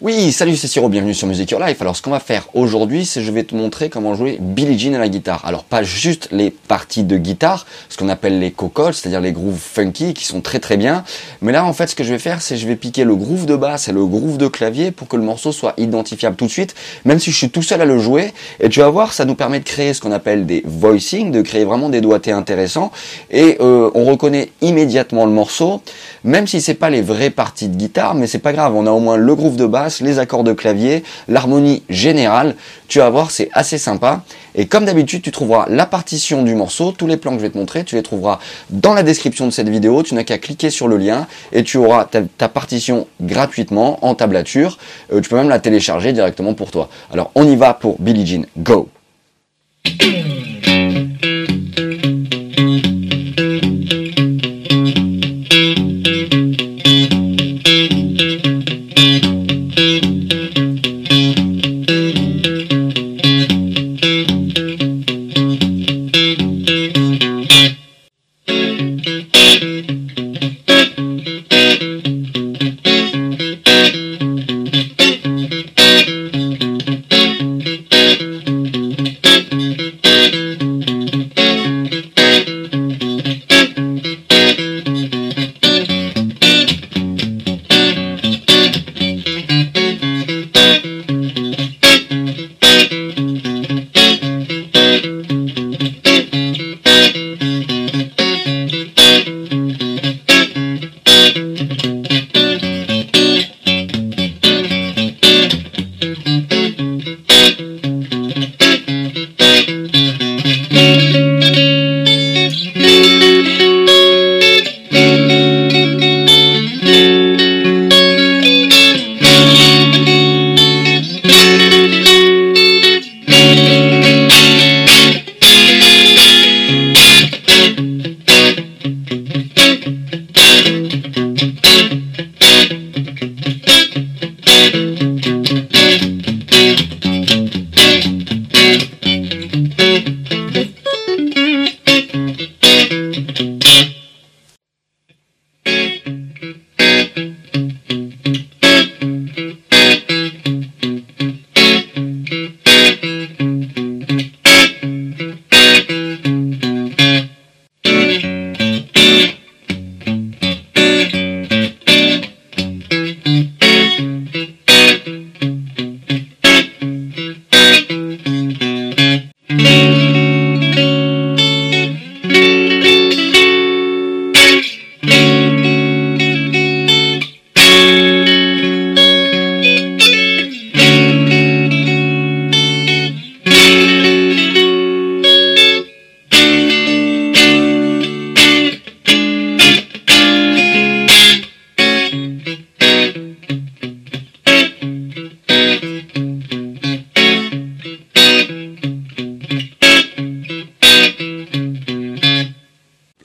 Oui, salut, c'est Siro, bienvenue sur Music Your Life. Alors, ce qu'on va faire aujourd'hui, c'est je vais te montrer comment jouer Billie Jean à la guitare. Alors, pas juste les parties de guitare, ce qu'on appelle les cocoles, c'est-à-dire les grooves funky, qui sont très très bien. Mais là, en fait, ce que je vais faire, c'est je vais piquer le groove de basse et le groove de clavier pour que le morceau soit identifiable tout de suite, même si je suis tout seul à le jouer. Et tu vas voir, ça nous permet de créer ce qu'on appelle des voicing, de créer vraiment des doigtés intéressants. Et euh, on reconnaît immédiatement le morceau, même si c'est pas les vraies parties de guitare, mais c'est pas grave, on a au moins le groove de basse les accords de clavier, l'harmonie générale. Tu vas voir, c'est assez sympa. Et comme d'habitude, tu trouveras la partition du morceau, tous les plans que je vais te montrer, tu les trouveras dans la description de cette vidéo. Tu n'as qu'à cliquer sur le lien et tu auras ta, partition gratuitement en tablature. Euh, tu peux même la télécharger directement pour toi. Alors on y va pour Billie Jean. Go!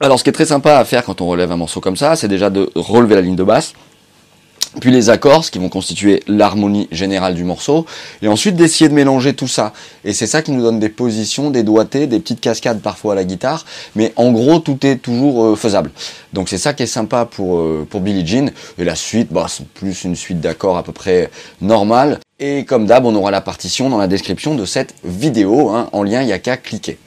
Alors ce qui est très sympa à faire quand on relève un morceau comme ça, c'est déjà de relever la ligne de basse, puis les accords, ce qui vont constituer l'harmonie générale du morceau, et ensuite d'essayer de mélanger tout ça. Et c'est ça qui nous donne des positions, des doigtés, des petites cascades parfois à la guitare, mais en gros tout est toujours euh, faisable. Donc c'est ça qui est sympa pour, euh, pour Billie Jean, et la suite, bah, c'est plus une suite d'accords à peu près normale. Et comme d'hab, on aura la partition dans la description de cette vidéo, hein. en lien, il n'y a qu'à cliquer.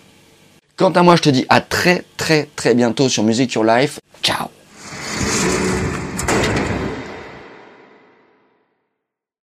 Quant à moi, je te dis à très très très bientôt sur Music Your Life. Ciao